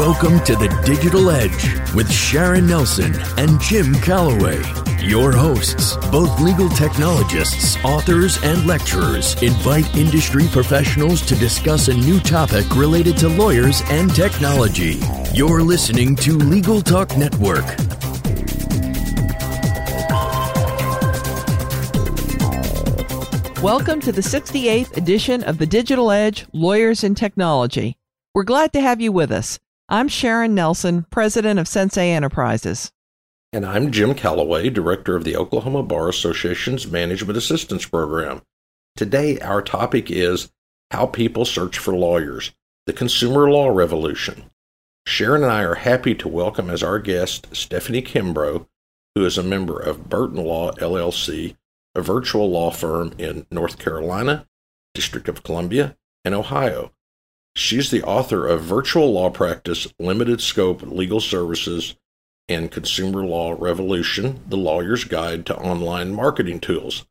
Welcome to the Digital Edge with Sharon Nelson and Jim Calloway. Your hosts, both legal technologists, authors, and lecturers, invite industry professionals to discuss a new topic related to lawyers and technology. You're listening to Legal Talk Network. Welcome to the 68th edition of the Digital Edge Lawyers and Technology. We're glad to have you with us. I'm Sharon Nelson, president of Sensei Enterprises. And I'm Jim Calloway, director of the Oklahoma Bar Association's Management Assistance Program. Today, our topic is How People Search for Lawyers The Consumer Law Revolution. Sharon and I are happy to welcome as our guest Stephanie Kimbro, who is a member of Burton Law LLC, a virtual law firm in North Carolina, District of Columbia, and Ohio. She's the author of Virtual Law Practice Limited Scope Legal Services and Consumer Law Revolution The Lawyer's Guide to Online Marketing Tools.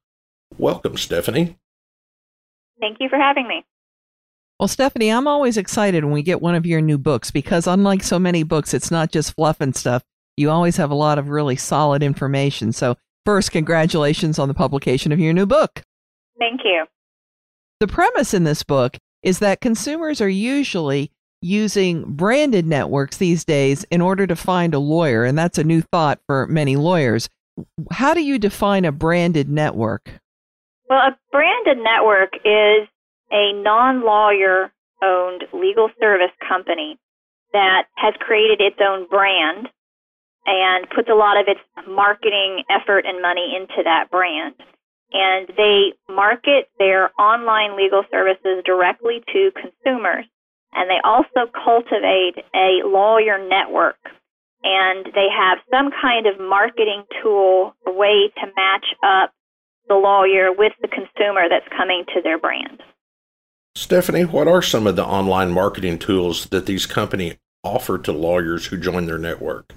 Welcome, Stephanie. Thank you for having me. Well, Stephanie, I'm always excited when we get one of your new books because, unlike so many books, it's not just fluff and stuff. You always have a lot of really solid information. So, first, congratulations on the publication of your new book. Thank you. The premise in this book is that consumers are usually using branded networks these days in order to find a lawyer, and that's a new thought for many lawyers. How do you define a branded network? Well, a branded network is a non lawyer owned legal service company that has created its own brand and puts a lot of its marketing effort and money into that brand and they market their online legal services directly to consumers. And they also cultivate a lawyer network. And they have some kind of marketing tool, a way to match up the lawyer with the consumer that's coming to their brand. Stephanie, what are some of the online marketing tools that these companies offer to lawyers who join their network?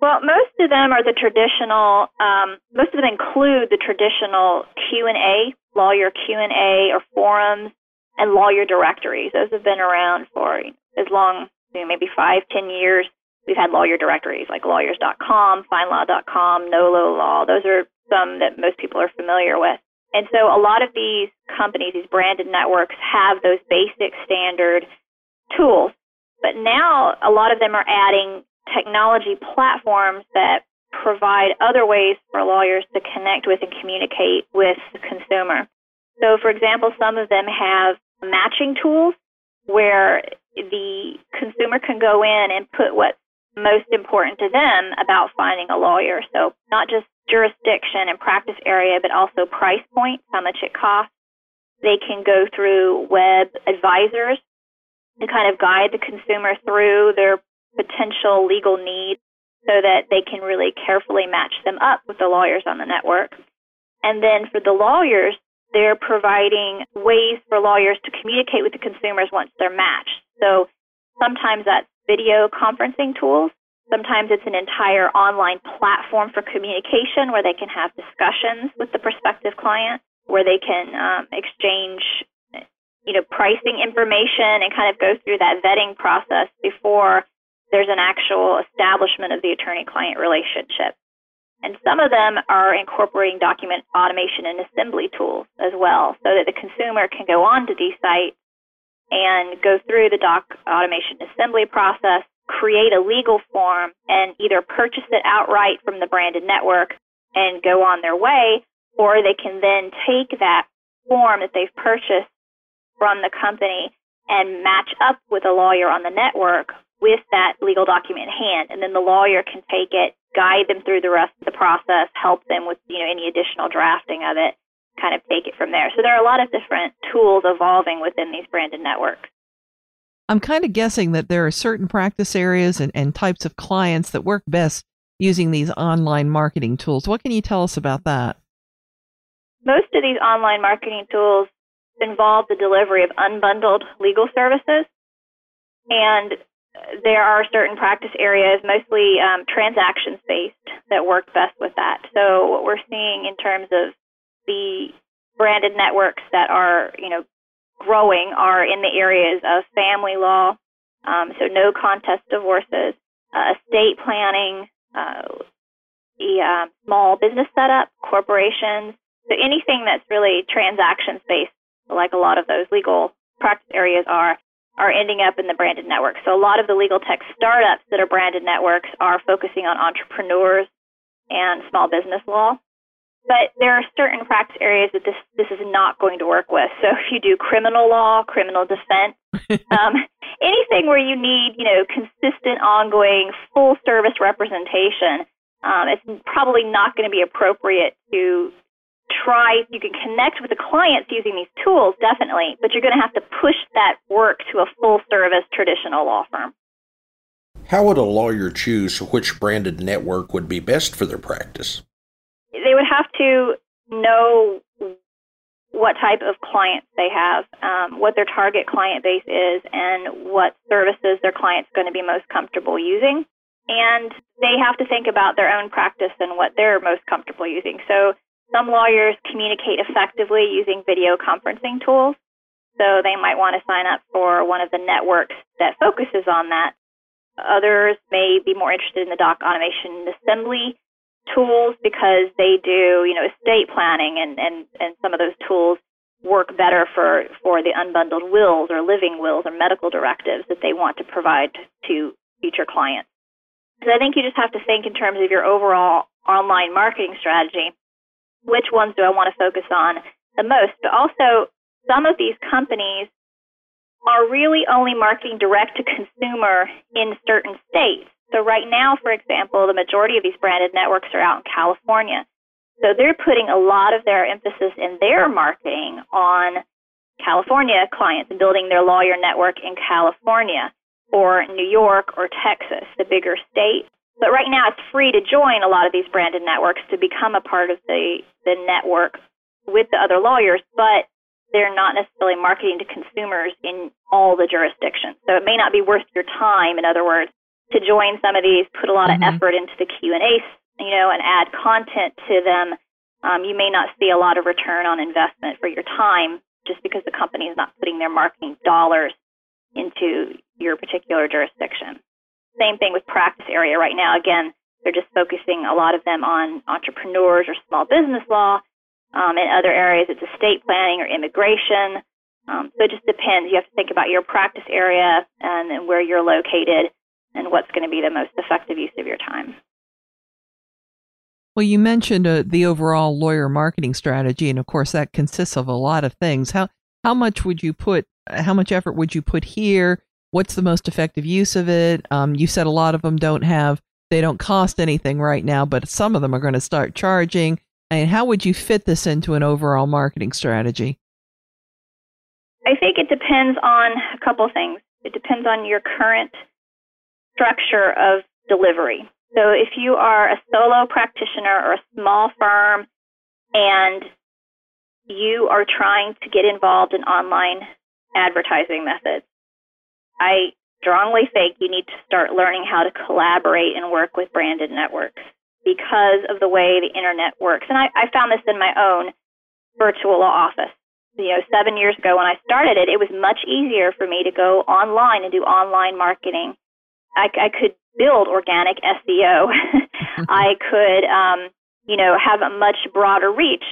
Well, most of them are the traditional. Um, most of them include the traditional Q and A, lawyer Q and A, or forums, and lawyer directories. Those have been around for as long, you know, maybe five, ten years. We've had lawyer directories like lawyers.com, FindLaw.com, NOLO Law. Those are some that most people are familiar with. And so a lot of these companies, these branded networks, have those basic standard tools. But now a lot of them are adding technology platforms that provide other ways for lawyers to connect with and communicate with the consumer. So, for example, some of them have matching tools where the consumer can go in and put what's most important to them about finding a lawyer. So, not just jurisdiction and practice area, but also price point, how much it costs. They can go through web advisors to kind of guide the consumer through their potential legal needs so that they can really carefully match them up with the lawyers on the network. And then for the lawyers, they're providing ways for lawyers to communicate with the consumers once they're matched. So sometimes that's video conferencing tools. Sometimes it's an entire online platform for communication where they can have discussions with the prospective client, where they can um, exchange, you know, pricing information and kind of go through that vetting process before there's an actual establishment of the attorney client relationship. And some of them are incorporating document automation and assembly tools as well, so that the consumer can go on to sites and go through the doc automation assembly process, create a legal form, and either purchase it outright from the branded network and go on their way, or they can then take that form that they've purchased from the company and match up with a lawyer on the network with that legal document in hand, and then the lawyer can take it, guide them through the rest of the process, help them with you know any additional drafting of it, kind of take it from there. So there are a lot of different tools evolving within these branded networks. I'm kind of guessing that there are certain practice areas and, and types of clients that work best using these online marketing tools. What can you tell us about that? Most of these online marketing tools involve the delivery of unbundled legal services. And there are certain practice areas, mostly um, transactions based, that work best with that. So what we're seeing in terms of the branded networks that are, you know, growing are in the areas of family law, Um, so no contest divorces, uh, estate planning, uh, the uh, small business setup, corporations. So anything that's really transactions based, like a lot of those legal practice areas are, are ending up in the branded network. So a lot of the legal tech startups that are branded networks are focusing on entrepreneurs and small business law. But there are certain practice areas that this this is not going to work with. So if you do criminal law, criminal defense, um, anything where you need you know consistent, ongoing, full service representation, um, it's probably not going to be appropriate to try. You can connect with the clients using these tools, definitely, but you're going to have to push that work to a full service traditional law firm. How would a lawyer choose which branded network would be best for their practice? They would have to know what type of clients they have, um, what their target client base is, and what services their client's going to be most comfortable using. And they have to think about their own practice and what they're most comfortable using. So some lawyers communicate effectively using video conferencing tools. So they might want to sign up for one of the networks that focuses on that. Others may be more interested in the doc automation assembly tools because they do, you know, estate planning and, and, and some of those tools work better for, for the unbundled wills or living wills or medical directives that they want to provide to future clients. So I think you just have to think in terms of your overall online marketing strategy. Which ones do I want to focus on the most? But also, some of these companies are really only marketing direct to consumer in certain states. So right now, for example, the majority of these branded networks are out in California. So they're putting a lot of their emphasis in their marketing on California clients and building their lawyer network in California or New York or Texas, the bigger states. But right now it's free to join a lot of these branded networks to become a part of the, the network with the other lawyers, but they're not necessarily marketing to consumers in all the jurisdictions. So it may not be worth your time, in other words, to join some of these, put a lot mm-hmm. of effort into the Q&A, you know, and add content to them. Um, you may not see a lot of return on investment for your time just because the company is not putting their marketing dollars into your particular jurisdiction. Same thing with practice area right now. Again, they're just focusing a lot of them on entrepreneurs or small business law. Um, in other areas, it's estate planning or immigration. Um, so it just depends. You have to think about your practice area and, and where you're located and what's going to be the most effective use of your time. Well, you mentioned uh, the overall lawyer marketing strategy, and of course, that consists of a lot of things. How how much would you put? How much effort would you put here? What's the most effective use of it? Um, you said a lot of them don't have, they don't cost anything right now, but some of them are going to start charging. And how would you fit this into an overall marketing strategy? I think it depends on a couple things. It depends on your current structure of delivery. So if you are a solo practitioner or a small firm and you are trying to get involved in online advertising methods, I strongly think you need to start learning how to collaborate and work with branded networks because of the way the internet works. And I, I found this in my own virtual office. You know, seven years ago when I started it, it was much easier for me to go online and do online marketing. I, I could build organic SEO. I could, um, you know, have a much broader reach.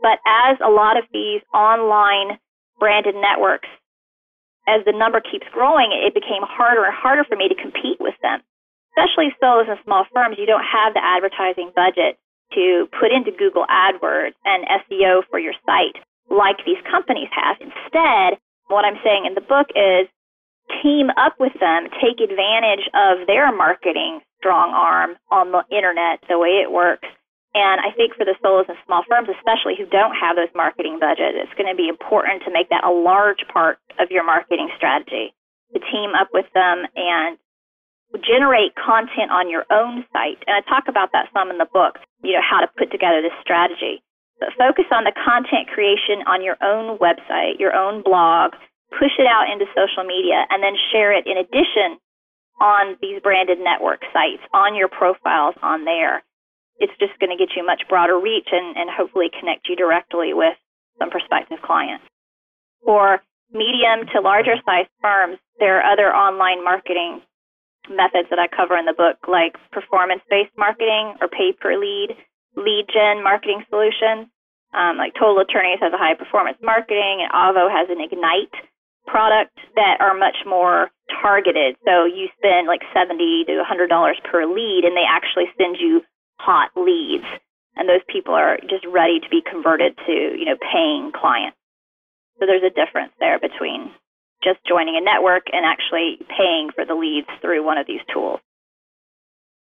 But as a lot of these online branded networks as the number keeps growing, it became harder and harder for me to compete with them. Especially solos in small firms, you don't have the advertising budget to put into Google AdWords and SEO for your site like these companies have. Instead, what I'm saying in the book is team up with them, take advantage of their marketing strong arm on the internet, the way it works, and I think for the solos and small firms, especially who don't have those marketing budgets, it's going to be important to make that a large part of your marketing strategy. To team up with them and generate content on your own site. And I talk about that some in the book, you know, how to put together this strategy. But focus on the content creation on your own website, your own blog, push it out into social media, and then share it in addition on these branded network sites, on your profiles on there it's just going to get you much broader reach and, and hopefully connect you directly with some prospective clients. For medium to larger size firms, there are other online marketing methods that I cover in the book, like performance based marketing or pay per lead, lead gen marketing solutions. Um, like Total Attorneys has a high performance marketing, and Avvo has an Ignite product that are much more targeted. So you spend like seventy to hundred dollars per lead, and they actually send you hot leads, and those people are just ready to be converted to you know paying clients. So there's a difference there between just joining a network and actually paying for the leads through one of these tools.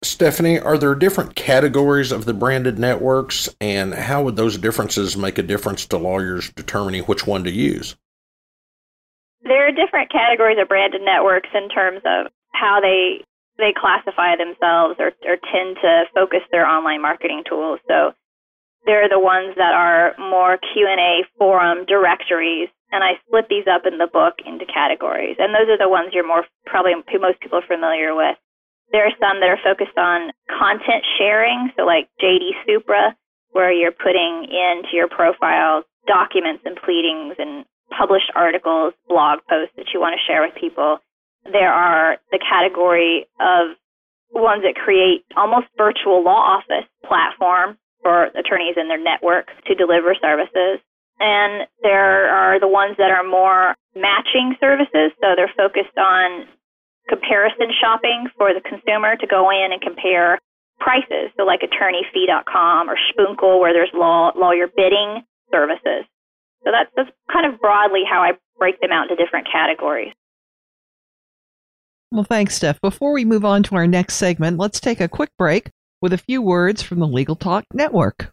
Stephanie, are there different categories of the branded networks, and how would those differences make a difference to lawyers determining which one to use? There are different categories of branded networks in terms of how they they classify themselves or, or tend to focus their online marketing tools. So they're the ones that are more Q&A forum directories and I split these up in the book into categories. And those are the ones you're more probably most people are familiar with. There are some that are focused on content sharing, so like JD Supra, where you're putting into your profile documents and pleadings and published articles, blog posts that you want to share with people. There are the category of ones that create almost virtual law office platform for attorneys and their network to deliver services. And there are the ones that are more matching services. So they're focused on comparison shopping for the consumer to go in and compare prices. So like attorneyfee.com or Spunkle where there's law, lawyer bidding services. So that's, that's kind of broadly how I break them out into different categories. Well, thanks, Steph. Before we move on to our next segment, let's take a quick break with a few words from the Legal Talk Network.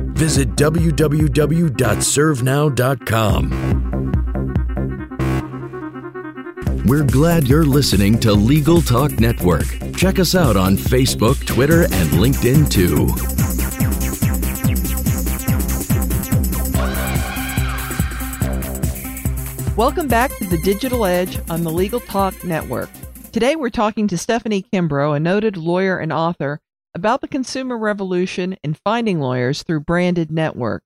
Visit www.servenow.com. We're glad you're listening to Legal Talk Network. Check us out on Facebook, Twitter, and LinkedIn too. Welcome back to the Digital Edge on the Legal Talk Network. Today we're talking to Stephanie Kimbro, a noted lawyer and author about the consumer revolution and finding lawyers through branded networks.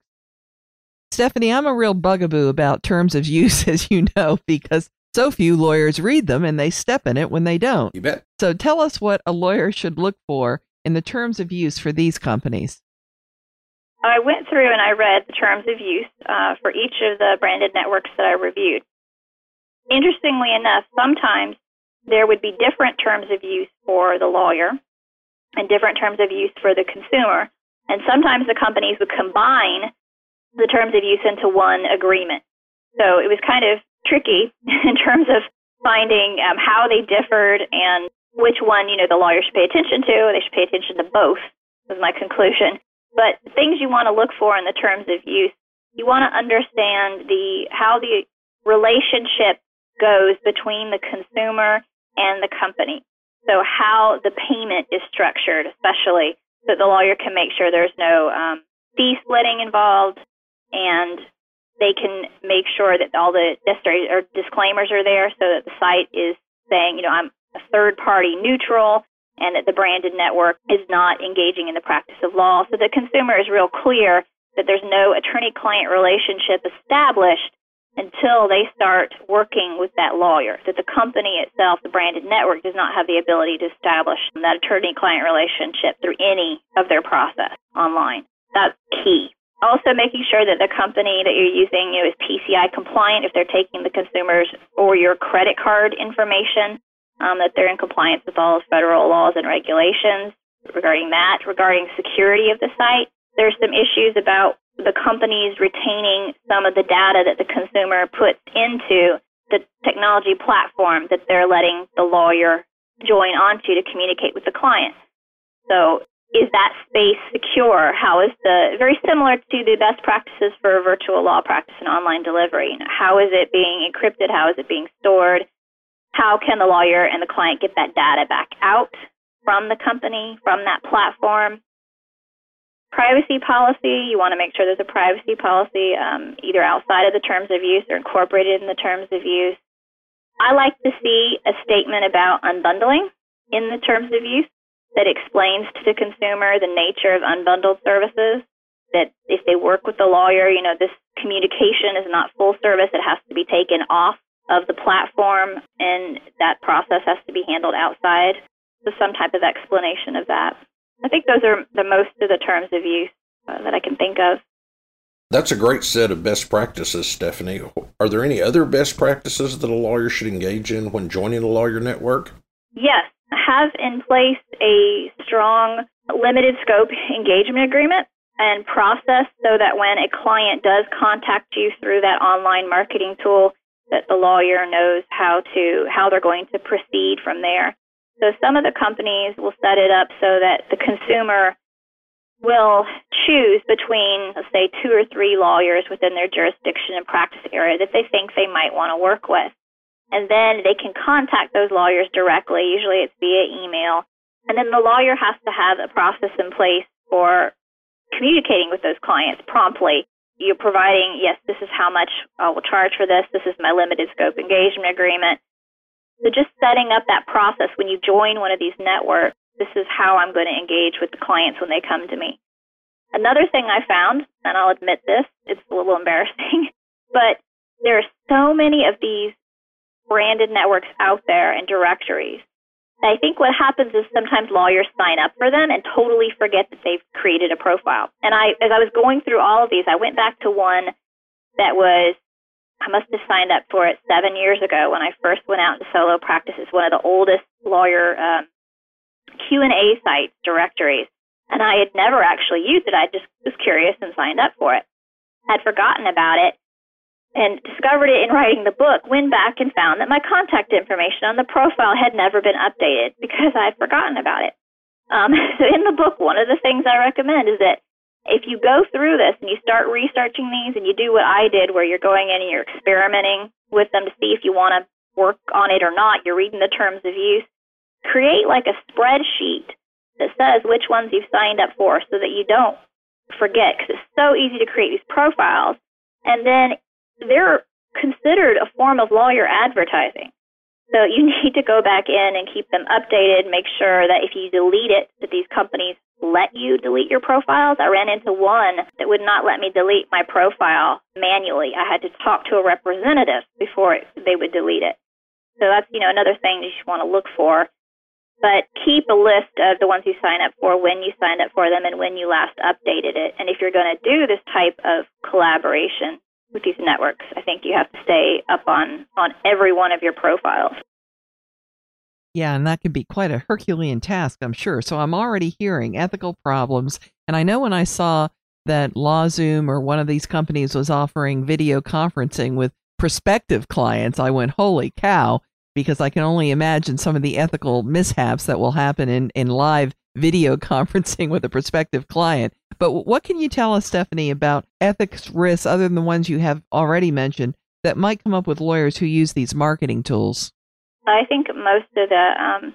Stephanie, I'm a real bugaboo about terms of use, as you know, because so few lawyers read them and they step in it when they don't. You bet. So tell us what a lawyer should look for in the terms of use for these companies. I went through and I read the terms of use uh, for each of the branded networks that I reviewed. Interestingly enough, sometimes there would be different terms of use for the lawyer and different terms of use for the consumer. And sometimes the companies would combine the terms of use into one agreement. So it was kind of tricky in terms of finding um, how they differed and which one, you know, the lawyer should pay attention to. They should pay attention to both, was my conclusion. But things you want to look for in the terms of use, you want to understand the how the relationship goes between the consumer and the company. So how the payment is structured, especially so the lawyer can make sure there's no um, fee splitting involved, and they can make sure that all the disclaimers are there, so that the site is saying, you know, I'm a third party neutral, and that the branded network is not engaging in the practice of law. So the consumer is real clear that there's no attorney client relationship established until they start working with that lawyer. That the company itself, the branded network, does not have the ability to establish that attorney client relationship through any of their process online. That's key. Also, making sure that the company that you're using you know, is PCI compliant if they're taking the consumers or your credit card information, um, that they're in compliance with all federal laws and regulations regarding that. Regarding security of the site, there's some issues about the companies retaining some of the data that the consumer puts into the technology platform that they're letting the lawyer join onto to communicate with the client. So is that space secure? How is the very similar to the best practices for virtual law practice and online delivery? How is it being encrypted? How is it being stored? How can the lawyer and the client get that data back out from the company, from that platform? Privacy policy, you want to make sure there's a privacy policy um, either outside of the terms of use or incorporated in the terms of use. I like to see a statement about unbundling in the terms of use that explains to the consumer the nature of unbundled services. That if they work with the lawyer, you know, this communication is not full service. It has to be taken off of the platform and that process has to be handled outside. So some type of explanation of that. I think those are the most of the terms of use uh, that I can think of. That's a great set of best practices, Stephanie. Are there any other best practices that a lawyer should engage in when joining a lawyer network? Yes have in place a strong limited scope engagement agreement and process so that when a client does contact you through that online marketing tool that the lawyer knows how to how they're going to proceed from there. So some of the companies will set it up so that the consumer will choose between let's say two or three lawyers within their jurisdiction and practice area that they think they might want to work with and then they can contact those lawyers directly. Usually it's via email. And then the lawyer has to have a process in place for communicating with those clients promptly. You're providing, yes, this is how much I will charge for this. This is my limited scope engagement agreement. So just setting up that process when you join one of these networks, this is how I'm going to engage with the clients when they come to me. Another thing I found, and I'll admit this, it's a little embarrassing, but there are so many of these branded networks out there and directories. I think what happens is sometimes lawyers sign up for them and totally forget that they've created a profile. And I, as I was going through all of these, I went back to one that was, I must have signed up for it seven years ago when I first went out into solo practice. It's one of the oldest lawyer um, Q and A sites directories, and I had never actually used it. I just was curious and signed up for it. I'd forgotten about it, and discovered it in writing the book, went back and found that my contact information on the profile had never been updated because I had forgotten about it. Um, so in the book, one of the things I recommend is that if you go through this and you start researching these and you do what I did, where you're going in and you're experimenting with them to see if you want to work on it or not, you're reading the terms of use, create like a spreadsheet that says which ones you've signed up for so that you don't forget because it's so easy to create these profiles. And then they're considered a form of lawyer advertising. So you need to go back in and keep them updated, make sure that if you delete it, that these companies let you delete your profiles. I ran into one that would not let me delete my profile manually. I had to talk to a representative before they would delete it. So that's, you know, another thing you should want to look for. But keep a list of the ones you sign up for, when you signed up for them, and when you last updated it. And if you're going to do this type of collaboration, with these networks. I think you have to stay up on on every one of your profiles. Yeah, and that can be quite a Herculean task, I'm sure. So I'm already hearing ethical problems, and I know when I saw that LawZoom or one of these companies was offering video conferencing with prospective clients, I went, "Holy cow!" Because I can only imagine some of the ethical mishaps that will happen in in live video conferencing with a prospective client. But what can you tell us, Stephanie, about ethics risks other than the ones you have already mentioned that might come up with lawyers who use these marketing tools? I think most of the um,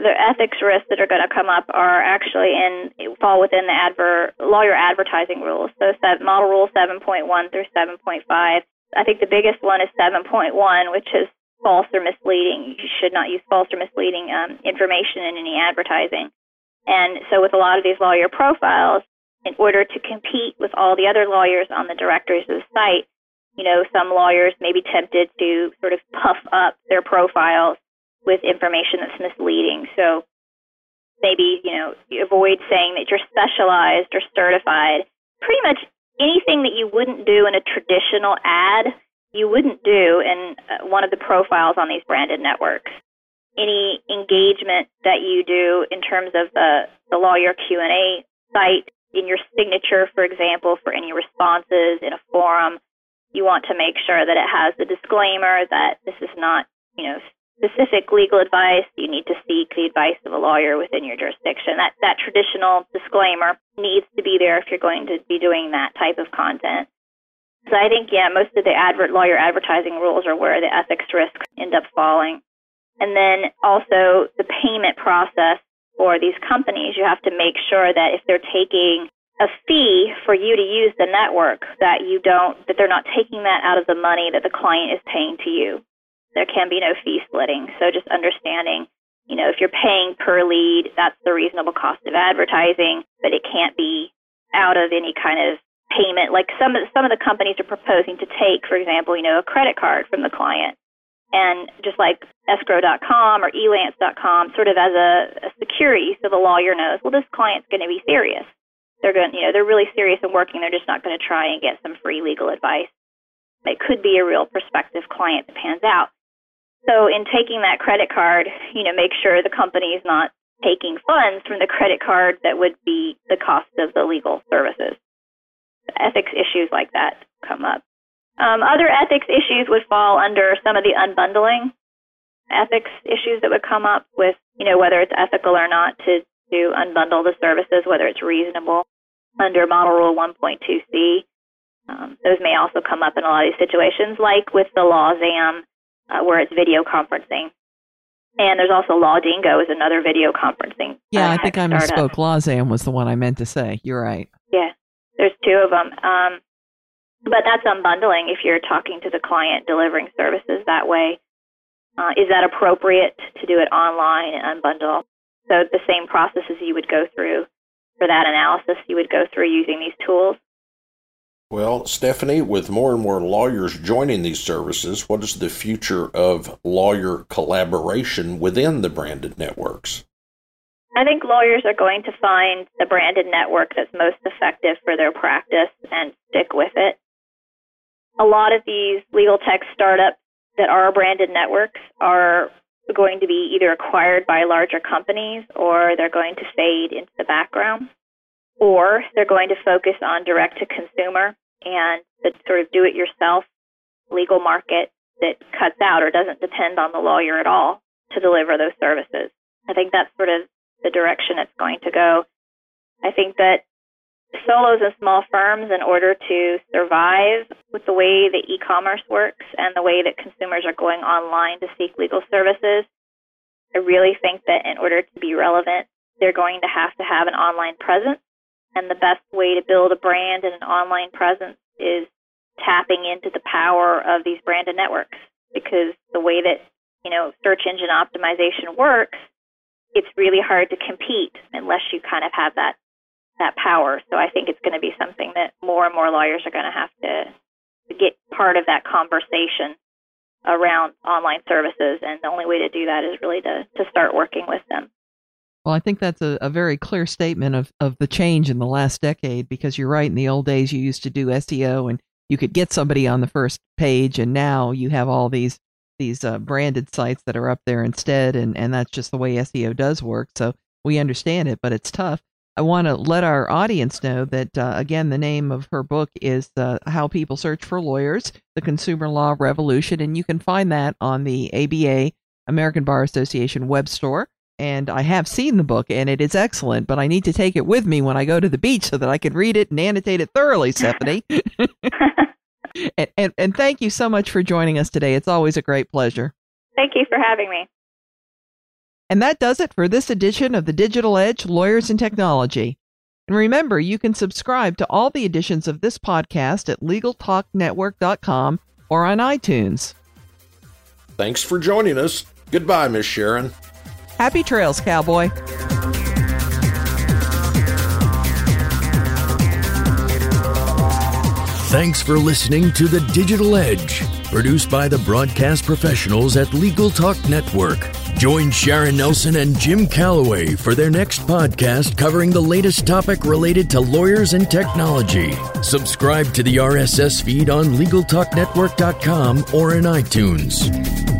the ethics risks that are going to come up are actually in fall within the adver, lawyer advertising rules. So model rule 7.1 through 7.5. I think the biggest one is 7.1, which is false or misleading. You should not use false or misleading um, information in any advertising. And so with a lot of these lawyer profiles, in order to compete with all the other lawyers on the directories of the site, you know, some lawyers may be tempted to sort of puff up their profiles with information that's misleading. So maybe, you know, avoid saying that you're specialized or certified. Pretty much anything that you wouldn't do in a traditional ad, you wouldn't do in uh, one of the profiles on these branded networks any engagement that you do in terms of the, the lawyer Q&A site in your signature, for example, for any responses in a forum, you want to make sure that it has the disclaimer that this is not, you know, specific legal advice, you need to seek the advice of a lawyer within your jurisdiction. That that traditional disclaimer needs to be there if you're going to be doing that type of content. So I think yeah, most of the advert lawyer advertising rules are where the ethics risks end up falling. And then also the payment process for these companies, you have to make sure that if they're taking a fee for you to use the network that you don't that they're not taking that out of the money that the client is paying to you. There can be no fee splitting. So just understanding, you know, if you're paying per lead, that's the reasonable cost of advertising, but it can't be out of any kind of payment like some of some of the companies are proposing to take, for example, you know, a credit card from the client. And just like escrow.com or elance.com, sort of as a, a security so the lawyer knows, well, this client's going to be serious they're going, you know, they're really serious and working. They're just not going to try and get some free legal advice. It could be a real prospective client that pans out. So in taking that credit card, you know, make sure the company is not taking funds from the credit card that would be the cost of the legal services. Ethics issues like that come up. Um, other ethics issues would fall under some of the unbundling ethics issues that would come up with, you know, whether it's ethical or not to to unbundle the services, whether it's reasonable under Model Rule 1.2c. Um, those may also come up in a lot of these situations, like with the LawZam, uh, where it's video conferencing. And there's also LawDingo is another video conferencing. Yeah, uh, I think I misspoke. LawZam was the one I meant to say. You're right. Yeah, there's two of them. Um, but that's unbundling if you're talking to the client, delivering services that way. Uh, is that appropriate to do it online and unbundle? So the same processes you would go through for that analysis, you would go through using these tools. Well, Stephanie, with more and more lawyers joining these services, what is the future of lawyer collaboration within the branded networks? I think lawyers are going to find the branded network that's most effective for their practice and stick with it. A lot of these legal tech startups that are branded networks are going to be either acquired by larger companies or they're going to fade into the background or they're going to focus on direct to consumer and the sort of do it yourself legal market that cuts out or doesn't depend on the lawyer at all to deliver those services. I think that's sort of the direction it's going to go. I think that solos and small firms in order to survive with the way that e-commerce works and the way that consumers are going online to seek legal services. I really think that in order to be relevant, they're going to have to have an online presence. And the best way to build a brand and an online presence is tapping into the power of these branded networks because the way that, you know, search engine optimization works, it's really hard to compete unless you kind of have that that power. So I think it's going to be something that more and more lawyers are going to have to, to get part of that conversation around online services. And the only way to do that is really to, to start working with them. Well, I think that's a, a very clear statement of, of the change in the last decade because you're right. In the old days, you used to do SEO and you could get somebody on the first page, and now you have all these these uh, branded sites that are up there instead, and, and that's just the way SEO does work. So we understand it, but it's tough. I want to let our audience know that, uh, again, the name of her book is uh, How People Search for Lawyers The Consumer Law Revolution. And you can find that on the ABA, American Bar Association web store. And I have seen the book and it is excellent, but I need to take it with me when I go to the beach so that I can read it and annotate it thoroughly, Stephanie. and, and, and thank you so much for joining us today. It's always a great pleasure. Thank you for having me. And that does it for this edition of the Digital Edge Lawyers and Technology. And remember, you can subscribe to all the editions of this podcast at LegalTalkNetwork.com or on iTunes. Thanks for joining us. Goodbye, Miss Sharon. Happy trails, cowboy. Thanks for listening to The Digital Edge, produced by the broadcast professionals at Legal Talk Network. Join Sharon Nelson and Jim Calloway for their next podcast covering the latest topic related to lawyers and technology. Subscribe to the RSS feed on LegalTalkNetwork.com or in iTunes.